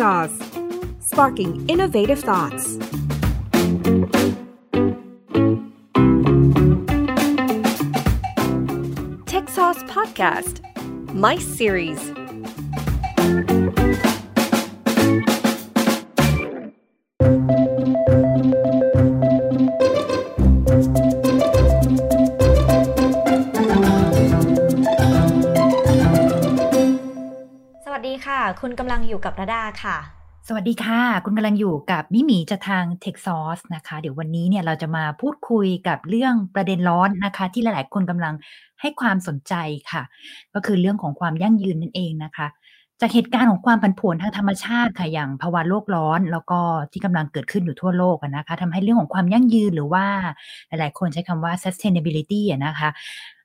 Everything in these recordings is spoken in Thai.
Sauce Sparking Innovative Thoughts. Tech Sauce Podcast. Mice Series คุณกำลังอยู่กับระดาค่ะ สวัสดีค่ะ คุณกำลังอยู่กับมิหมีจากทาง Tech Source นะคะ เดี๋ยววันนี้เนี่ยเราจะมาพูดคุยกับเรื่องประเด็นร้อนนะคะ ที่หลายๆ คนกำลังให้ความสนใจค่ะ ก็คือเรื่องของความยั่งยืนนั่นเองนะคะ จากเหตุการณ์ของความผันผวนทางธรรมชาติค่ะอย่างภาวะโลกร้อน แล้วก็ที่กำลังเกิดขึ้นอยู่ทั่วโลกนะคะทำให้เรื่องของความยั่งยืนหรือว่าหลาย ๆ คนใช้คำว่า sustainability นะคะ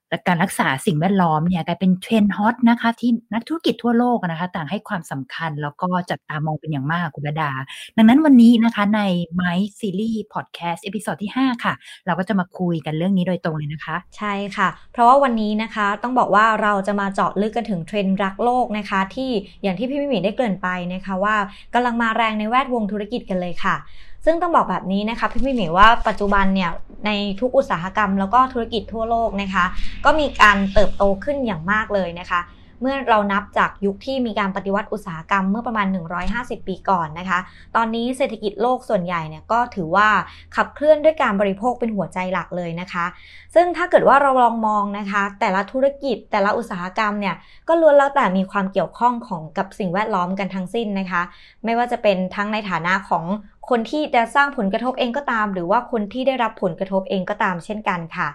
และการรักษาสิ่งแวดล้อมเนี่ยกลายเป็นเทรนด์ฮอตนะคะที่นักธุรกิจทั่วโลกนะคะต่างให้ความสำคัญแล้วก็จับตามองเป็นอย่างมากคุณระดา ดังนั้นวันนี้นะคะใน MICE Series Podcast episode ที่ 5 ค่ะ เราก็จะมาคุยกันเรื่องนี้โดยตรงเลยนะคะ ใช่ค่ะ เพราะว่าวันนี้นะคะต้องบอกว่าเราจะมาเจาะลึกกันถึงเทรนด์รักโลกนะคะ ที่อย่างที่พี่มิมิได้เกริ่นไปนะคะว่ากำลังมาแรงในแวดวงธุรกิจกันเลยค่ะ ซึ่งต้องบอกแบบนี้นะคะพี่มิมิว่าปัจจุบันเนี่ยในทุกอุตสาหกรรมแล้วก็ธุรกิจทั่วโลกนะคะ ก็มีการเติบโตขึ้นอย่างมากเลยนะคะเมื่อเรานับจากยุคที่มีการปฏิวัติอุตสาหกรรมเมื่อประมาณ 150 ปีก่อนนะคะ ตอนนี้เศรษฐกิจโลกส่วนใหญ่เนี่ยก็ถือว่าขับเคลื่อนด้วยการบริโภคเป็นหัวใจหลักเลยนะคะ ซึ่งถ้าเกิดว่าเราลองมองนะคะ แต่ละธุรกิจแต่ละอุตสาหกรรมเนี่ยก็ล้วนแล้วแต่มีความเกี่ยวข้องของกับสิ่งแวดล้อมกันทั้งสิ้นนะคะ ไม่ว่าจะเป็นทั้งในฐานะของ คนที่จะสร้างผลกระทบเองก็ตาม หรือว่าคนที่ได้รับผลกระทบเองก็ตามเช่นกันค่ะ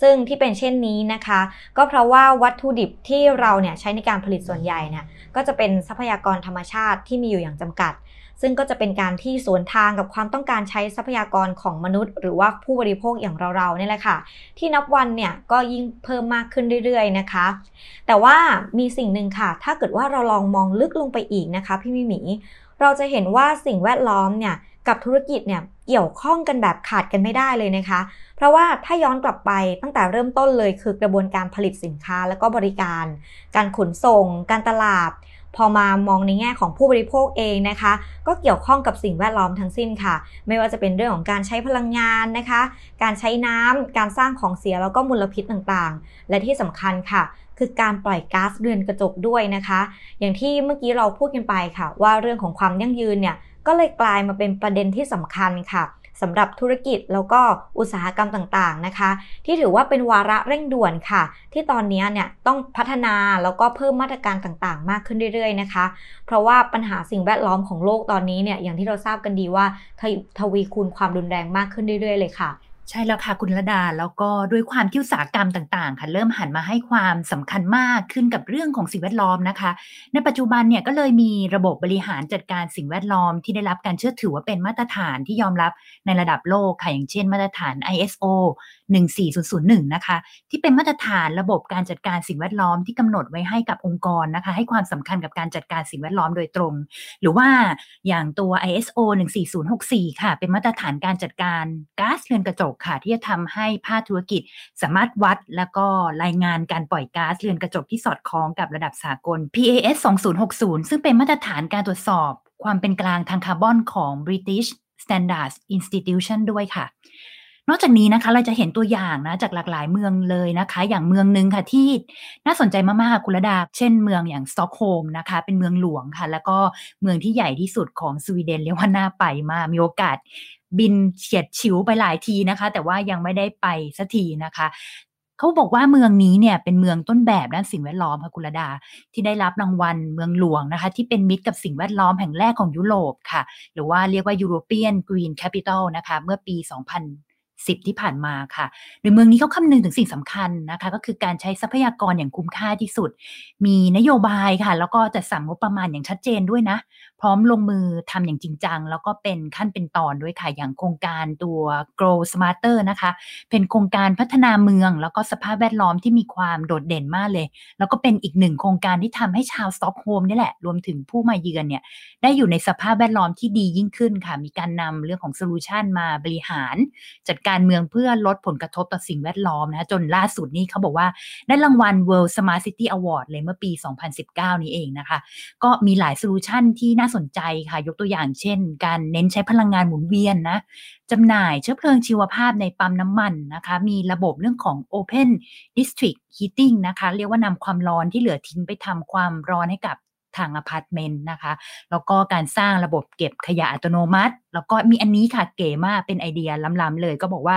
ซึ่งที่เป็นเช่นนี้นะคะ ก็เพราะว่าวัตถุดิบที่เราเนี่ยใช้ในการผลิตส่วนใหญ่เนี่ยก็จะเป็นทรัพยากรธรรมชาติที่มีอยู่อย่างจำกัด ซึ่งก็จะเป็นการที่สวนทางกับความต้องการใช้ทรัพยากรของมนุษย์ หรือว่าผู้บริโภคอย่างเราๆนี่แหละค่ะ ที่นับวันเนี่ยก็ยิ่งเพิ่มมากขึ้นเรื่อยๆนะคะ แต่ว่ามีสิ่งหนึ่งค่ะ ถ้าเกิดว่าเราลองมองลึกลงไปอีกนะคะพี่มิหมี เราจะเห็นว่าสิ่งแวดล้อมเนี่ยกับธุรกิจเนี่ยเกี่ยวข้องกันแบบขาดกันไม่ได้เลยนะคะ เพราะว่าถ้าย้อนกลับไปตั้งแต่เริ่มต้นเลยคือกระบวนการผลิตสินค้าและก็บริการ การขนส่ง การตลาด พอมามองในแง่ของผู้บริโภคเองนะคะ ก็เกี่ยวข้องกับสิ่งแวดล้อมทั้งสิ้นค่ะ ไม่ว่าจะเป็นเรื่องของการใช้พลังงานนะคะ การใช้น้ำการสร้างของเสียแล้วก็มลพิษต่างๆ และที่สำคัญค่ะ คือการปล่อยก๊าซเรือนกระจกด้วยนะคะ อย่างที่เมื่อกี้เราพูดกันไปค่ะ ว่าเรื่องของความยั่งยืนเนี่ยก็เลยกลายมาเป็นประเด็นที่สำคัญค่ะ สำหรับธุรกิจแล้วก็อุตสาหกรรมต่างๆนะคะ ที่ถือว่าเป็นวาระเร่งด่วนค่ะ ที่ตอนนี้เนี่ยต้องพัฒนาแล้วก็เพิ่มมาตรการต่างๆ มากขึ้นเรื่อยๆนะคะ เพราะว่าปัญหาสิ่งแวดล้อมของโลกตอนนี้เนี่ยอย่างที่เราทราบกันดีว่าทวีคูณความรุนแรงมากขึ้นเรื่อยๆเลยค่ะ ใช่แล้วค่ะคุณระดาแล้วก็ด้วยความที่อุตสาหกรรมต่างๆ ค่ะ เริ่มหันมาให้ความสำคัญมากขึ้นกับเรื่องของสิ่งแวดล้อมนะคะ ในปัจจุบันเนี่ยก็เลยมีระบบบริหารจัดการสิ่งแวดล้อมที่ได้รับการเชื่อถือว่าเป็นมาตรฐานที่ยอมรับในระดับโลกค่ะอย่างเช่น มาตรฐาน ISO 14001 นะคะ ที่เป็นมาตรฐานระบบการจัดการสิ่งแวดล้อมที่กำหนดไว้ให้กับองค์กรนะคะ ให้ความสำคัญกับการจัดการสิ่งแวดล้อมโดยตรง หรือว่าอย่างตัว ISO 14064 ค่ะ เป็นมาตรฐานการจัดการก๊าซเรือนกระจกค่ะ ที่จะทำให้ภาคธุรกิจสามารถวัดแล้วก็รายงานการปล่อยก๊าซเรือนกระจกที่สอดคล้องกับระดับสากล PAS 2060 ซึ่งเป็นมาตรฐานการตรวจสอบ ความเป็นกลางทางคาร์บอนของ British Standards Institution ด้วยค่ะนอกจากนี้นะคะเราจะเห็นตัวอย่างนะจากหลากหลายเมืองเลยนะคะ อย่างเมืองหนึ่งค่ะที่น่าสนใจมากๆคุณระดา เช่นเมืองอย่างสต็อกโฮล์มนะคะ เป็นเมืองหลวงค่ะ แล้วก็เมืองที่ใหญ่ที่สุดของสวีเดนเรียกว่าน่าไปมากมีโอกาส บินเฉียดฉิวไปหลายทีนะคะ แต่ว่ายังไม่ได้ไปสักทีนะคะเขาบอกว่าเมืองนี้เนี่ยเป็นเมืองต้นแบบด้านสิ่งแวดล้อมค่ะคุณระดา ที่ได้รับรางวัลเมืองหลวงนะคะ ที่เป็นมิตรกับสิ่งแวดล้อมแห่งแรกของยุโรปค่ะ หรือว่าเรียกว่า European Green Capital นะคะ เมื่อปี 2010 ที่ผ่านมาค่ะโดยเมืองนี้เขาคำนึงถึงสิ่งสำคัญนะคะ ก็คือการใช้ทรัพยากรอย่างคุ้มค่าที่สุด มีนโยบายค่ะ แล้วก็จัดสรรงบประมาณอย่างชัดเจนด้วยนะพร้อมลงมือทำอย่างจริงจัง แล้วก็เป็นขั้นเป็นตอนด้วยค่ะ อย่างโครงการตัว Grow Smarter นะคะ เป็นโครงการพัฒนาเมือง แล้วก็สภาพแวดล้อมที่มีความโดดเด่นมากเลย แล้วก็เป็นอีกหนึ่งโครงการที่ทำให้ชาวสต็อกโฮล์มนี่แหละ รวมถึงผู้มาเยือนเนี่ย ได้อยู่ในสภาพแวดล้อมที่ดียิ่งขึ้นค่ะ มีการนำเรื่องของ solution มาบริหาร จัดการเมืองเพื่อลดผลกระทบต่อสิ่งแวดล้อมนะจนล่าสุดนี่เขาบอกว่าได้รางวัล World Smart City Award เลยเมื่อปี 2019 นี้เองนะคะ ก็มีหลาย solution ที่น่าสนใจค่ะ ยกตัวอย่างเช่น การเน้นใช้พลังงานหมุนเวียนนะจำหน่ายเชื้อเพลิงชีวภาพในปั๊มน้ำมันนะคะ มีระบบเรื่องของ Open District Heating นะคะ เรียกว่านำความร้อนที่เหลือทิ้งไปทำความร้อนให้กับ ทางอพาร์ตเมนต์นะคะ แล้วก็การสร้างระบบเก็บขยะอัตโนมัติ แล้วก็มีอันนี้ค่ะเก๋มากเป็นไอเดียล้ำๆเลย ก็บอกว่า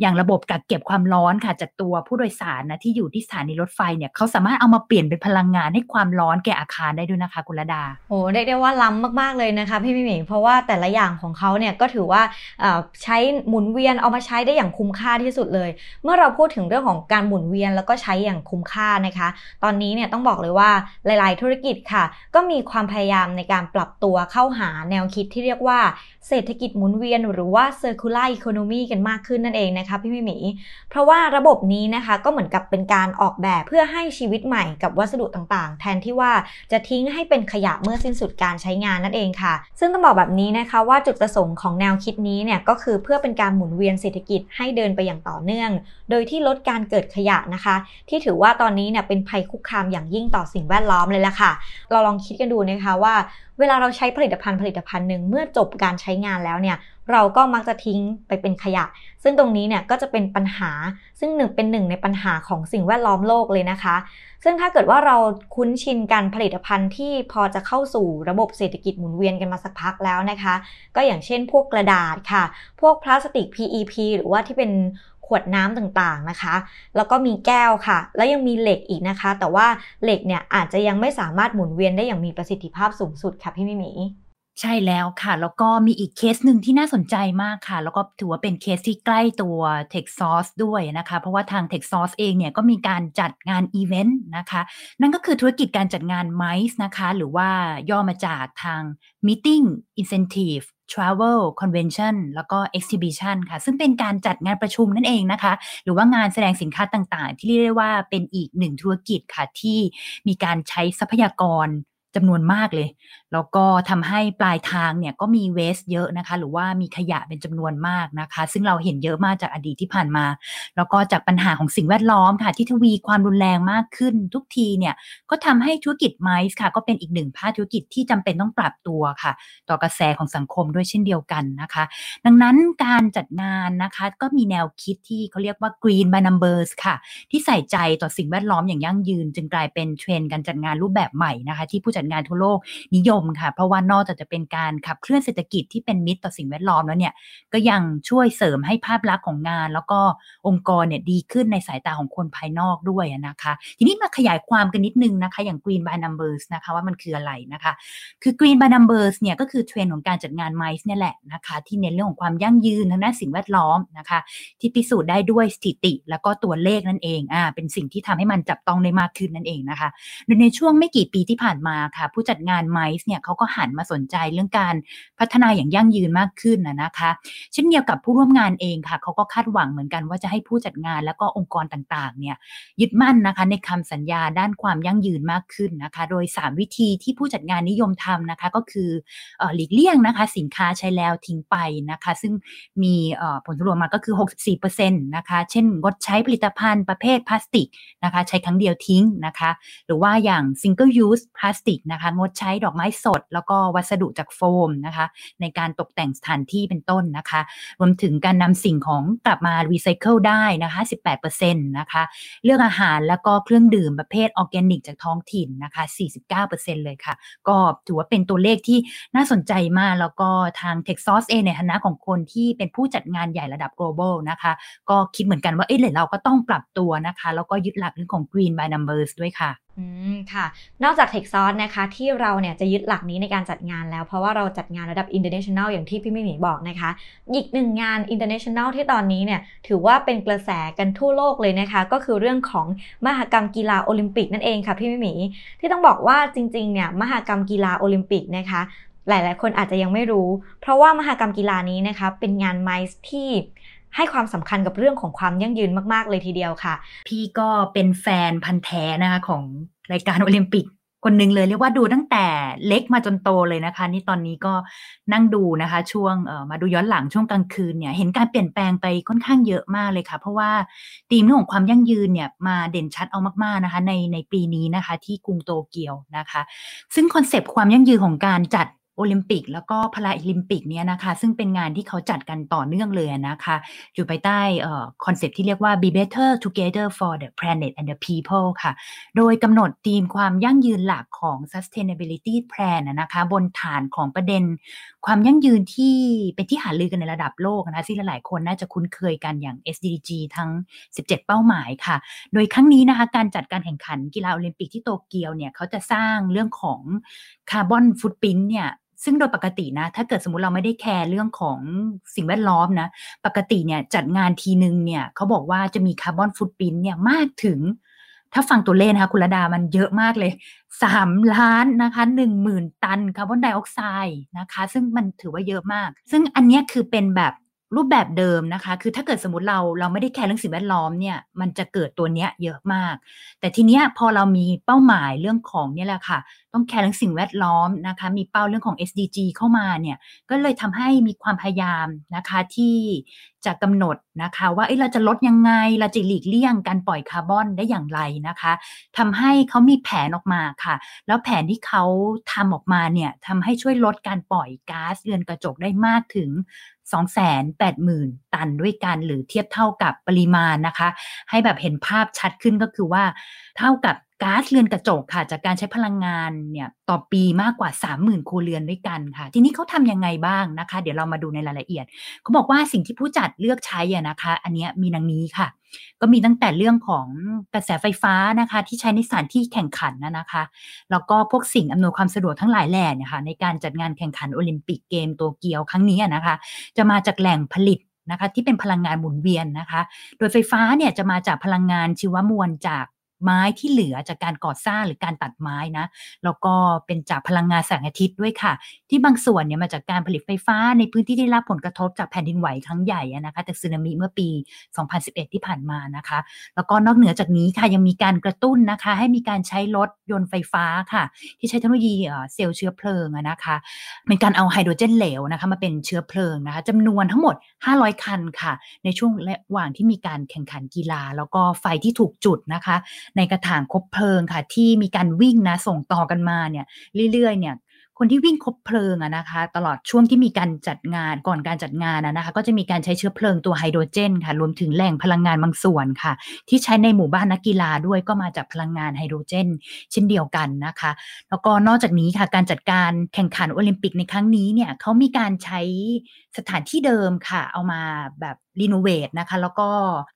อย่างระบบกักเก็บความร้อนค่ะ จากตัวผู้โดยสารนะที่อยู่ที่สถานีรถไฟเนี่ยเขาสามารถเอามาเปลี่ยนเป็นพลังงานให้ความร้อนแก่อาคารได้ด้วยนะคะคุณระดาโอ้เรียกได้ว่าล้ำมากๆเลยนะคะพี่มิมิเพราะว่าแต่ละอย่างของเขาเนี่ยก็ถือว่าใช้หมุนเวียนเอามาใช้ได้อย่างคุ้มค่าที่สุดเลย เมื่อเราพูดถึงเรื่องของการหมุนเวียนแล้วก็ใช้อย่างคุ้มค่านะคะ ตอนนี้เนี่ยต้องบอกเลยว่าหลาย ๆ ธุรกิจค่ะก็มีความพยายามในการปรับตัวเข้าหาแนวคิดที่เรียกว่า เศรษฐกิจหมุนเวียน หรือว่า circular economy กันมากขึ้นนั่นเองนะคะพี่มิมี เพราะว่าระบบนี้นะคะก็เหมือนกับเป็นการออกแบบเพื่อให้ชีวิตใหม่กับวัสดุต่างๆ แทนที่ว่าจะทิ้งให้เป็นขยะเมื่อสิ้นสุดการใช้งานนั่นเองค่ะ ซึ่งต้องบอกแบบนี้นะคะว่าจุดประสงค์ของแนวคิดนี้เนี่ยก็คือเพื่อเป็นการหมุนเวียนเศรษฐกิจให้เดินไปอย่างต่อเนื่อง โดยที่ลดการเกิดขยะนะคะ ที่ถือว่าตอนนี้เนี่ยเป็นภัยคุกคามอย่างยิ่งต่อสิ่งแวดล้อมเลยละค่ะเราลองคิดกันดูนะคะว่า เวลาเราใช้ผลิตภัณฑ์ผลิตภัณฑ์หนึ่งเมื่อจบการใช้งานแล้วเนี่ยเราก็มักจะทิ้งไปเป็นขยะ ซึ่งตรงนี้เนี่ยก็จะเป็นปัญหา ซึ่งหนึ่งเป็นหนึ่งในปัญหาของสิ่งแวดล้อมโลกเลยนะคะ ซึ่งถ้าเกิดว่าเราคุ้นชินการผลิตภัณฑ์ที่พอจะเข้าสู่ระบบเศรษฐกิจหมุนเวียนกันมาสักพักแล้วนะคะ ก็อย่างเช่นพวกกระดาษค่ะ พวกพลาสติก PET หรือว่าที่เป็น ขวดน้ำต่างๆนะคะ แล้วก็มีแก้วค่ะ แล้วยังมีเหล็กอีกนะคะ แต่ว่าเหล็กเนี่ยอาจจะยังไม่สามารถหมุนเวียนได้อย่างมีประสิทธิภาพสูงสุดค่ะพี่มิมิใช่แล้วค่ะ แล้วก็มีอีกเคสหนึ่งที่น่าสนใจมากค่ะ แล้วก็ถือว่าเป็นเคสที่ใกล้ตัว t e x a u c e ด้วยนะคะ เพราะว่าทาง t e x a u c e เองเนี่ยก็มีการจัดงานอีเวนต์นะคะ นั่นก็คือธุรกิจการจัดงาน MICE นะคะ หรือว่าย่อมาจากทาง Meeting Incentive Travel Convention แล้วก็ Exhibition ค่ะ ซึ่งเป็นการจัดงานประชุมนั่นเองนะคะ หรือว่างานแสดงสินค้าต่างๆ ที่เรียกได้ว่าเป็นอีกหนึ่งธุรกิจค่ะที่มีการใช้ทรัพยากร จำนวนมากเลย แล้วก็ทำให้ปลายทางเนี่ยก็มีเวสเยอะนะคะ หรือว่ามีขยะเป็นจำนวนมากนะคะ ซึ่งเราเห็นเยอะมากจากอดีตที่ผ่านมา แล้วก็จากปัญหาของสิ่งแวดล้อมค่ะที่ทวีความรุนแรงมากขึ้น ทุกทีเนี่ยก็ทำให้ธุรกิจไมซ์ค่ะ ก็เป็นอีกหนึ่งภาคธุรกิจที่จำเป็นต้องปรับตัวค่ะ ต่อกระแสของสังคมด้วยเช่นเดียวกันนะคะ ดังนั้นการจัดงานนะคะก็มีแนวคิดที่เขาเรียกว่า Green by Numbers ค่ะ ที่ใส่ใจต่อสิ่งแวดล้อมอย่างยั่งยืน จึงกลายเป็นเทรนด์การจัดงานรูปแบบใหม่นะคะ ที่ผู้จัดงานทั่วโลกนิยมค่ะ เพราะว่านอกจากจะเป็นการขับเคลื่อนเศรษฐกิจที่เป็นมิตรต่อสิ่งแวดล้อมแล้วเนี่ยก็ยังช่วยเสริมให้ภาพลักษณ์ของงาน แล้วก็องค์กรเนี่ยดีขึ้นในสายตาของคนภายนอกด้วยนะคะ ทีนี้มาขยายความกันนิดนึงนะคะ อย่าง Green by Numbers นะคะว่ามันคืออะไรนะคะ คือ Green by Numbers เนี่ยก็คือเทรนด์ของการจัดงานไมซ์เนี่ยแหละนะคะที่เน้นเรื่องของความยั่งยืนทางด้านสิ่งแวดล้อมนะคะ ที่พิสูจน์ได้ด้วยสถิติ แล้วก็ตัวเลขนั่นเองอ่าเป็นสิ่งที่ทำให้มันจับต้องได้มากขึ้นนั่นเองนะคะโดยในช่วงไม่กี่ปีที่ผ่านมาคะ ผู้จัดงานไมซ์เนี่ยเขาก็หันมาสนใจเรื่องการพัฒนาอย่างยั่งยืนมากขึ้นนะนะคะ เช่นเดียวกับผู้ร่วมงานเองค่ะเขาก็คาดหวังเหมือนกันว่าจะให้ผู้จัดงานแล้วก็องค์กรต่างๆเนี่ยยึดมั่นนะคะในคำสัญญาด้านความยั่งยืนมากขึ้นนะคะ โดย 3 วิธีที่ผู้จัดงานนิยมทำนะคะก็คือหลีกเลี่ยงนะคะ สินค้าใช้แล้วทิ้งไปนะคะ ซึ่งมีผลสำรวจมาก็คือ 64%นะคะเช่นงดใช้ผลิตภัณฑ์ประเภทพลาสติกนะคะ ใช้ครั้งเดียวทิ้งนะคะ หรือว่าอย่าง single use พลาสติกนะคะ งดใช้ดอกไม้สด แล้วก็วัสดุจากโฟมนะคะ ในการตกแต่งสถานที่เป็นต้นนะคะ รวมถึงการนำสิ่งของกลับมารีไซเคิลได้นะคะ 18%นะคะ เลือกอาหารแล้วก็เครื่องดื่มประเภทออร์แกนิกจากท้องถิ่นนะคะ 49%เลยค่ะ ก็ถือว่าเป็นตัวเลขที่น่าสนใจมาก แล้วก็ทาง t e x a s เองในฐานะของคนที่เป็นผู้จัดงานใหญ่ระดับ global นะคะ ก็คิดเหมือนกันว่าเอ้ยเราก็ต้องปรับตัวนะคะ แล้วก็ยึดหลักเรื่องของ green by numbers ด้วยค่ะ อืมค่ะ นอกจาก t e คซอสนะคะ ที่เราเนี่ยจะยึดหลักนี้ในการจัดงานแล้ว เพราะว่าเราจัดงานระดับ international อย่างที่พี่มิมีบอกนะคะ อีกหนึ่งงาน international ที่ตอนนี้เนี่ยถือว่าเป็นกระแสกันทั่วโลกเลยนะคะ ก็คือเรื่องของมหกรรมกีฬาโอลิมปิกนั่นเองค่ะพี่มิมี ที่ต้องบอกว่าจริงๆเนี่ยมหกรรมกีฬาโอลิมปิกนะคะหลาย ๆ คนอาจจะยังไม่รู้ เพราะว่ามหกรรมกีฬานี้นะคะ เป็นงานไมซ์ที่ ให้ความสำคัญกับเรื่องของความยั่งยืนมาก ๆ เลยทีเดียวค่ะ พี่ก็เป็นแฟนพันธุ์แท้นะคะของรายการโอลิมปิกคนหนึ่งเลยเรียกว่าดูตั้งแต่เล็กมาจนโตเลยนะคะ นี่ตอนนี้ก็นั่งดูนะคะ ช่วงมาดูย้อนหลังช่วงกลางคืนเนี่ยเห็นการเปลี่ยนแปลงไปค่อนข้างเยอะมากเลยค่ะ เพราะว่าธีมเรื่องของความยั่งยืนเนี่ยมาเด่นชัดเอามากๆนะคะ ในในปีนี้นะคะ ที่กรุงโตเกียวนะคะ ซึ่งคอนเซปต์ความยั่งยืนของการจัด โอลิมปิก แล้วก็พาราลิมปิกเนี่ยนะคะ ซึ่งเป็นงานที่เขาจัดกันต่อเนื่องเลยนะคะอยู่ภายใต้คอนเซปต์ที่เรียกว่า be better together for the planet and the people ค่ะ โดยกำหนดธีมความยั่งยืนหลักของ sustainability plan นะคะ บนฐานของประเด็น ความยั่งยืนที่เป็นที่หารือกันในระดับโลกนะคะที่หลายๆคนน่าจะคุ้นเคยกันอย่าง SDG ทั้ง 17 เป้าหมายค่ะ โดยครั้งนี้นะคะการจัดการแข่งขันกีฬาโอลิมปิกที่โตเกียวเนี่ยเขาจะสร้างเรื่องของ carbon footprint เนี่ย ซึ่งโดยปกตินะ ถ้าเกิดสมมติเราไม่ได้แคร์เรื่องของสิ่งแวดล้อมนะ ปกติเนี่ยจัดงานทีนึงเนี่ยเขาบอกว่าจะมี carbon footprint เนี่ยมากถึง ถ้าฟังตัวเลขนะคะคุณระดามันเยอะมากเลยสามล้านนะคะหนึ่งหมื่นตันคาร์บอนไดออกไซด์นะคะ ซึ่งมันถือว่าเยอะมาก ซึ่งอันนี้คือเป็นแบบ รูปแบบเดิมนะคะ คือถ้าเกิดสมมติเราเราไม่ได้แคร์เรื่องสิ่งแวดล้อมเนี่ยมันจะเกิดตัวเนี้ยเยอะมาก แต่ทีเนี้ยพอเรามีเป้าหมายเรื่องของเนี่ยแหละค่ะ ต้องแคร์เรื่องสิ่งแวดล้อมนะคะ มีเป้าเรื่องของ SDG เข้ามาเนี่ยก็เลยทำให้มีความพยายามนะคะที่จะกำหนดนะคะว่าเเราจะลดยังไงเราจะหลีกเลี่ยงการปล่อยคาร์บอนได้อย่างไรนะคะทำให้เขามีแผนออกมาค่ะ แล้วแผนที่เขาทำออกมาเนี่ยทำให้ช่วยลดการปล่อยก๊าซเรือนกระจกได้มากถึง 280,000 ตันด้วยกันหรือเทียบเท่ากับปริมาณนะคะ ให้แบบเห็นภาพชัดขึ้นก็คือว่าเท่ากับ ก๊าซเรือนกระจกค่ะ จากการใช้พลังงานเนี่ยต่อปีมากกว่า 30,000ครัวเรือนด้วยกันค่ะ ทีนี้เขาทำยังไงบ้างนะคะ เดี๋ยวเรามาดูในรายละเอียดเขาบอกว่าสิ่งที่ผู้จัดเลือกใช้อะนะคะ อันนี้มีดังนี้ค่ะ ก็มีตั้งแต่เรื่องของกระแสไฟฟ้านะคะ ที่ใช้ในสถานที่แข่งขันนะคะ แล้วก็พวกสิ่งอำนวยความสะดวกทั้งหลายแหล่นี่ยค่ะในการจัดงานแข่งขันโอลิมปิกเกมโตเกียวครั้งนี้นะคะ จะมาจากแหล่งผลิตนะคะที่เป็นพลังงานหมุนเวียนนะคะ โดยไฟฟ้าเนี่ยจะมาจากพลังงานชีวมวลจาก ไม้ที่เหลือจากการก่อสร้างหรือการตัดไม้นะแล้วก็เป็นจากพลังงานแสงอาทิตย์ด้วยค่ะ ที่บางส่วนเนี่ยมาจากการผลิตไฟฟ้าในพื้นที่ที่รับผลกระทบจากแผ่นดินไหวครั้งใหญ่นะคะจากสึนามิเมื่อปี 2011 ที่ผ่านมานะคะ แล้วก็นอกเหนือจากนี้ค่ะยังมีการกระตุ้นนะคะ ให้มีการใช้รถยนต์ไฟฟ้าค่ะ ที่ใช้เทคโนโลยีเซลล์เชื้อเพลิงนะคะเป็นการเอาไฮโดรเจนเหลวนะคะมาเป็นเชื้อเพลิงนะคะจำนวนทั้งหมด 500 คันค่ะ ในช่วงระหว่างที่มีการแข่งขันกีฬา แล้วก็ไฟที่ถูกจุดนะคะในกระถางคบเพลิงค่ะ ที่มีการวิ่งนะส่งต่อกันมาเนี่ยเรื่อยๆเนี่ยคนที่วิ่งคบเพลิงอะนะคะ ตลอดช่วงที่มีการจัดงานก่อนการจัดงานนะคะ ก็จะมีการใช้เชื้อเพลิงตัวไฮโดรเจนค่ะ รวมถึงแหล่งพลังงานบางส่วนค่ะ ที่ใช้ในหมู่บ้านนักกีฬาด้วยก็มาจากพลังงานไฮโดรเจน เช่นเดียวกันนะคะ แล้วก็นอกจากนี้ค่ะการจัดการแข่งขันโอลิมปิกในครั้งนี้เนี่ยเขามีการใช้สถานที่เดิมค่ะ เอามาแบบ renovate นะคะแล้วก็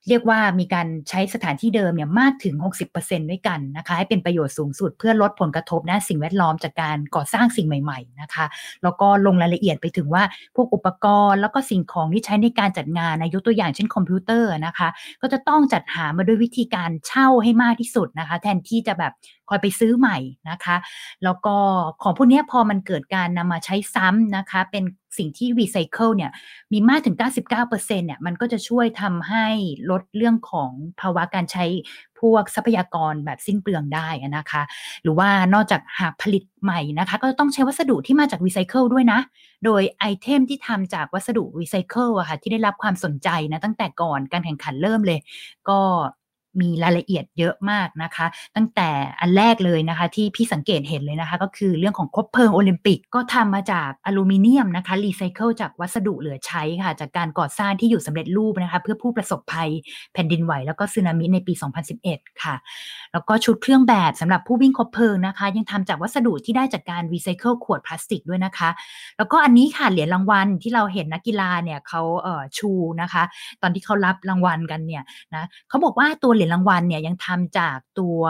เรียกว่ามีการใช้สถานที่เดิมเนี่ยมากถึง 60%ด้วยกันนะคะให้เป็นประโยชน์สูงสุดเพื่อลดผลกระทบด้านสิ่งแวดล้อมจากการก่อสร้างสิ่งใหม่ๆนะคะแล้วก็ลงรายละเอียดไปถึงว่าพวกอุปกรณ์แล้วก็สิ่งของที่ใช้ในการจัดงานนะยกตัวอย่างเช่นคอมพิวเตอร์นะคะ ก็จะต้องจัดหามาด้วยวิธีการเช่าให้มากที่สุดนะคะ แทนที่จะแบบ คอยไปซื้อใหม่นะคะ แล้วก็ของพวกนี้พอมันเกิดการนำมาใช้ซ้ำนะคะ เป็นสิ่งที่รีไซเคิลเนี่ยมีมากถึง 99%เนี่ยมันก็จะช่วยทำให้ลดเรื่องของภาวะการใช้พวกทรัพยากรแบบสิ้นเปลืองได้นะคะ หรือว่านอกจากหากผลิตใหม่นะคะ ก็ต้องใช้วัสดุที่มาจากรีไซเคิลด้วยนะ โดยไอเทมที่ทำจากวัสดุรีไซเคิลอะค่ะที่ได้รับความสนใจนะตั้งแต่ก่อนการแข่งขันเริ่มเลย ก็ มีรายละเอียดเยอะมากนะคะ ตั้งแต่อันแรกเลยนะคะ ที่พี่สังเกตเห็นเลยนะคะ ก็คือเรื่องของคบเพลิงโอลิมปิกก็ทำมาจากอลูมิเนียมนะคะรีไซเคิลจากวัสดุเหลือใช้ค่ะ จากการก่อสร้างที่อยู่สำเร็จรูปนะคะ เพื่อผู้ประสบภัยแผ่นดินไหว แล้วก็สึนามิในปี 2011 ค่ะ แล้วก็ชุดเครื่องแบบสำหรับผู้วิ่งคบเพลิงนะคะ ยังทำจากวัสดุที่ได้จากการรีไซเคิลขวดพลาสติกด้วยนะคะ แล้วก็อันนี้ค่ะเหรียญรางวัลที่เราเห็นนักกีฬาเนี่ยเขาเอ่อชูนะคะ ตอนที่เขารับรางวัลกันเนี่ยนะเขาบอกว่าตัวเหรียญรางวัลเนี่ยยังทำจากตัว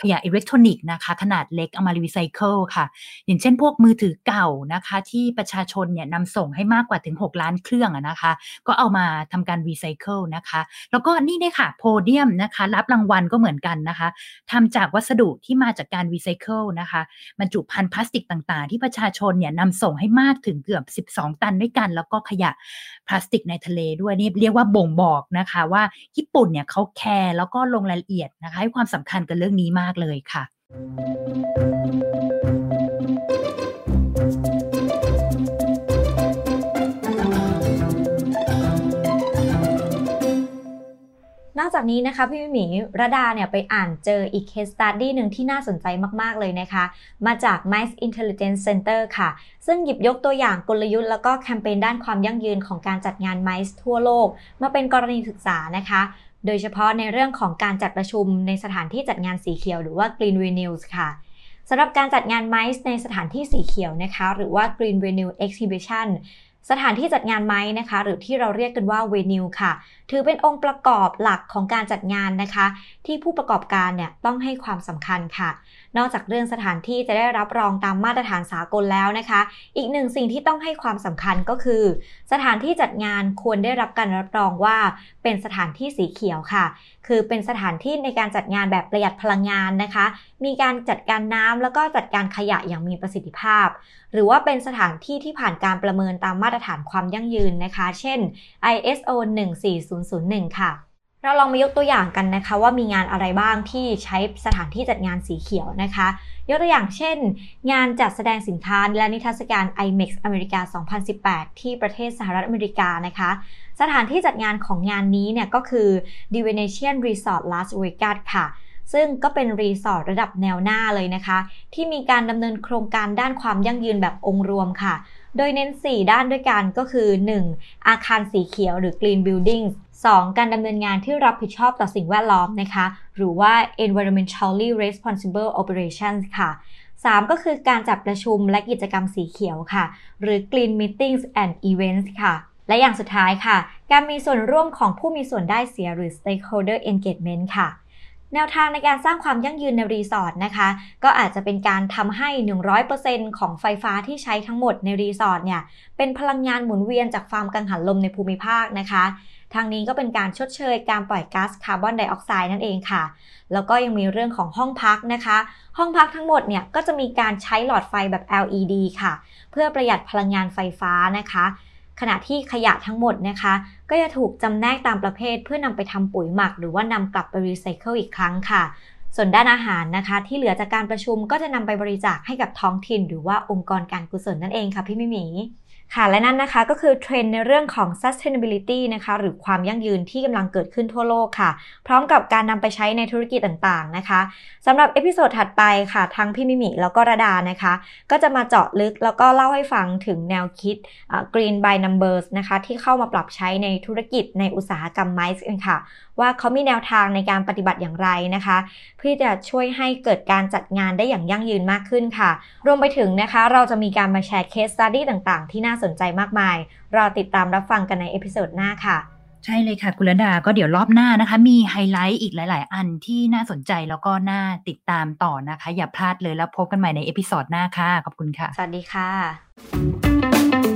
ขยะอิเล็กทรอนิกส์นะคะขนาดเล็กเอามารีไซเคิลค่ะ อย่างเช่นพวกมือถือเก่านะคะที่ประชาชนเนี่ยนำส่งให้มากกว่าถึง 6 ล้านเครื่องนะคะ ก็เอามาทำการรีไซเคิลนะคะ แล้วก็นี่เนี่ยค่ะโพเดียมนะคะรับรางวัลก็เหมือนกันนะคะทำจากวัสดุที่มาจากการรีไซเคิลนะคะบรรจุภัณฑ์พลาสติกต่างๆ ที่ประชาชนเนี่ยนำส่งให้มากถึงเกือบ 12 ตันด้วยกัน แล้วก็ขยะพลาสติกในทะเลด้วยนี่เรียกว่าบ่งบอกนะคะว่าญี่ปุ่นเนี่ยเขาแคร์แล้วก็ลงรายละเอียดนะคะให้ความสำคัญกับเรื่องนี้มากเลยค่ะนอกจากนี้นะคะพี่หมีระดาเนี่ยไปอ่านเจออีกเคสตัดดี้หนึ่งที่น่าสนใจมาก ๆ เลยนะคะ มาจาก Mice Intelligence Center ค่ะ ซึ่งหยิบยกตัวอย่างกลยุทธ์แล้วก็แคมเปญด้านความยั่งยืนของการจัดงาน Mice ทั่วโลก มาเป็นกรณีศึกษานะคะ โดยเฉพาะในเรื่องของการจัดประชุมในสถานที่จัดงานสีเขียวหรือว่า Green Venues ค่ะสำหรับการจัดงานไมซ์ในสถานที่สีเขียวนะคะ หรือว่า Green Venue Exhibition สถานที่จัดงานไม้นะคะ หรือที่เราเรียกกันว่าเวนิวค่ะ ถือเป็นองค์ประกอบหลักของการจัดงานนะคะ ที่ผู้ประกอบการเนี่ยต้องให้ความสำคัญค่ะ นอกจากเรื่องสถานที่จะได้รับรองตามมาตรฐานสากลแล้วนะคะ อีกหนึ่งสิ่งที่ต้องให้ความสำคัญก็คือ สถานที่จัดงานควรได้รับการรับรองว่าเป็นสถานที่สีเขียวค่ะ คือเป็นสถานที่ในการจัดงานแบบประหยัดพลังงานนะคะ มีการจัดการน้ำแล้วก็จัดการขยะอย่างมีประสิทธิภาพ หรือว่าเป็นสถานที่ที่ผ่านการประเมินตามมาตรฐานความยั่งยืนนะคะ เช่น ISO 140 001 ค่ะ เราลองมายกตัวอย่างกันนะคะ ว่ามีงานอะไรบ้างที่ใช้สถานที่จัดงานสีเขียวนะคะ ยกตัวอย่างเช่น งานจัดแสดงสินค้าและนิทรรศการ IMEX อเมริกา 2018 ที่ประเทศสหรัฐอเมริกานะคะ สถานที่จัดงานของงานนี้เนี่ยก็คือ d i v e n a t i o n Resort Las Vegas ค่ะซึ่งก็เป็นรีสอร์ทระดับแนวหน้าเลยนะคะ ที่มีการดำเนินโครงการด้านความยั่งยืนแบบองค์รวมค่ะ โดยเน้น 4 ด้านด้วยกันก็คือ 1. อาคารสีเขียวหรือ Green Building 2. การดำเนินงานที่รับผิดชอบต่อสิ่งแวดล้อมนะคะ หรือว่า environmentally responsible operations ค่ะ 3. ก็คือการจัดประชุมและกิจกรรมสีเขียวค่ะ หรือ green meetings and events ค่ะ และอย่างสุดท้ายค่ะ การมีส่วนร่วมของผู้มีส่วนได้เสียหรือ stakeholder engagement ค่ะ แนวทางในการสร้างความยั่งยืนในรีสอร์ทนะคะ ก็อาจจะเป็นการทำให้ 100%ของไฟฟ้าที่ใช้ทั้งหมดในรีสอร์ทเนี่ย เป็นพลังงานหมุนเวียนจากฟาร์มกังหันลมในภูมิภาคนะคะ ทางนี้ก็เป็นการชดเชยการปล่อยก๊าซคาร์บอนไดออกไซด์นั่นเองค่ะ แล้วก็ยังมีเรื่องของห้องพักนะคะ ห้องพักทั้งหมดเนี่ยก็จะมีการใช้หลอดไฟแบบ LED ค่ะ เพื่อประหยัดพลังงานไฟฟ้านะคะ ขณะที่ขยะทั้งหมดนะคะ ก็จะถูกจำแนกตามประเภท เพื่อนำไปทำปุ๋ยหมัก หรือว่านำกลับไปรีไซเคิลอีกครั้งค่ะส่วนด้านอาหารนะคะ ที่เหลือจากการประชุมก็จะนำไปบริจาคให้กับท้องถิ่น หรือว่าองค์กรการกุศลนั่นเองค่ะพี่มิมิ ค่ะและนั่นนะคะก็คือเทรนด์ในเรื่องของ sustainability นะคะหรือความยั่งยืนที่กำลังเกิดขึ้นทั่วโลกค่ะ พร้อมกับการนำไปใช้ในธุรกิจต่างๆนะคะสำหรับ episode ถัดไปค่ะทั้งพี่มิมิแล้วก็ระดานะคะ ก็จะมาเจาะลึกแล้วก็เล่าให้ฟังถึงแนวคิด Green by Numbers นะคะที่เข้ามาปรับใช้ในธุรกิจในอุตสาหกรรมไมซ์กันค่ะ ว่าเขามีแนวทางในการปฏิบัติอย่างไรนะคะ เพื่อจะช่วยให้เกิดการจัดงานได้อย่างยั่งยืนมากขึ้นค่ะ รวมไปถึงนะคะ เราจะมีการมาแชร์ case study ต่างๆ ที่น่าสนใจมากมายรอติดตามรับฟังกันใน episode หน้าค่ะใช่เลยค่ะกุลดาก็เดี๋ยวรอบหน้านะคะ มีไฮไลท์อีกหลาย ๆ อันที่น่าสนใจแล้วก็น่าติดตามต่อนะคะ อย่าพลาดเลยแล้วพบกันใหม่ใน episode หน้าค่ะ ขอบคุณค่ะ สวัสดีค่ะ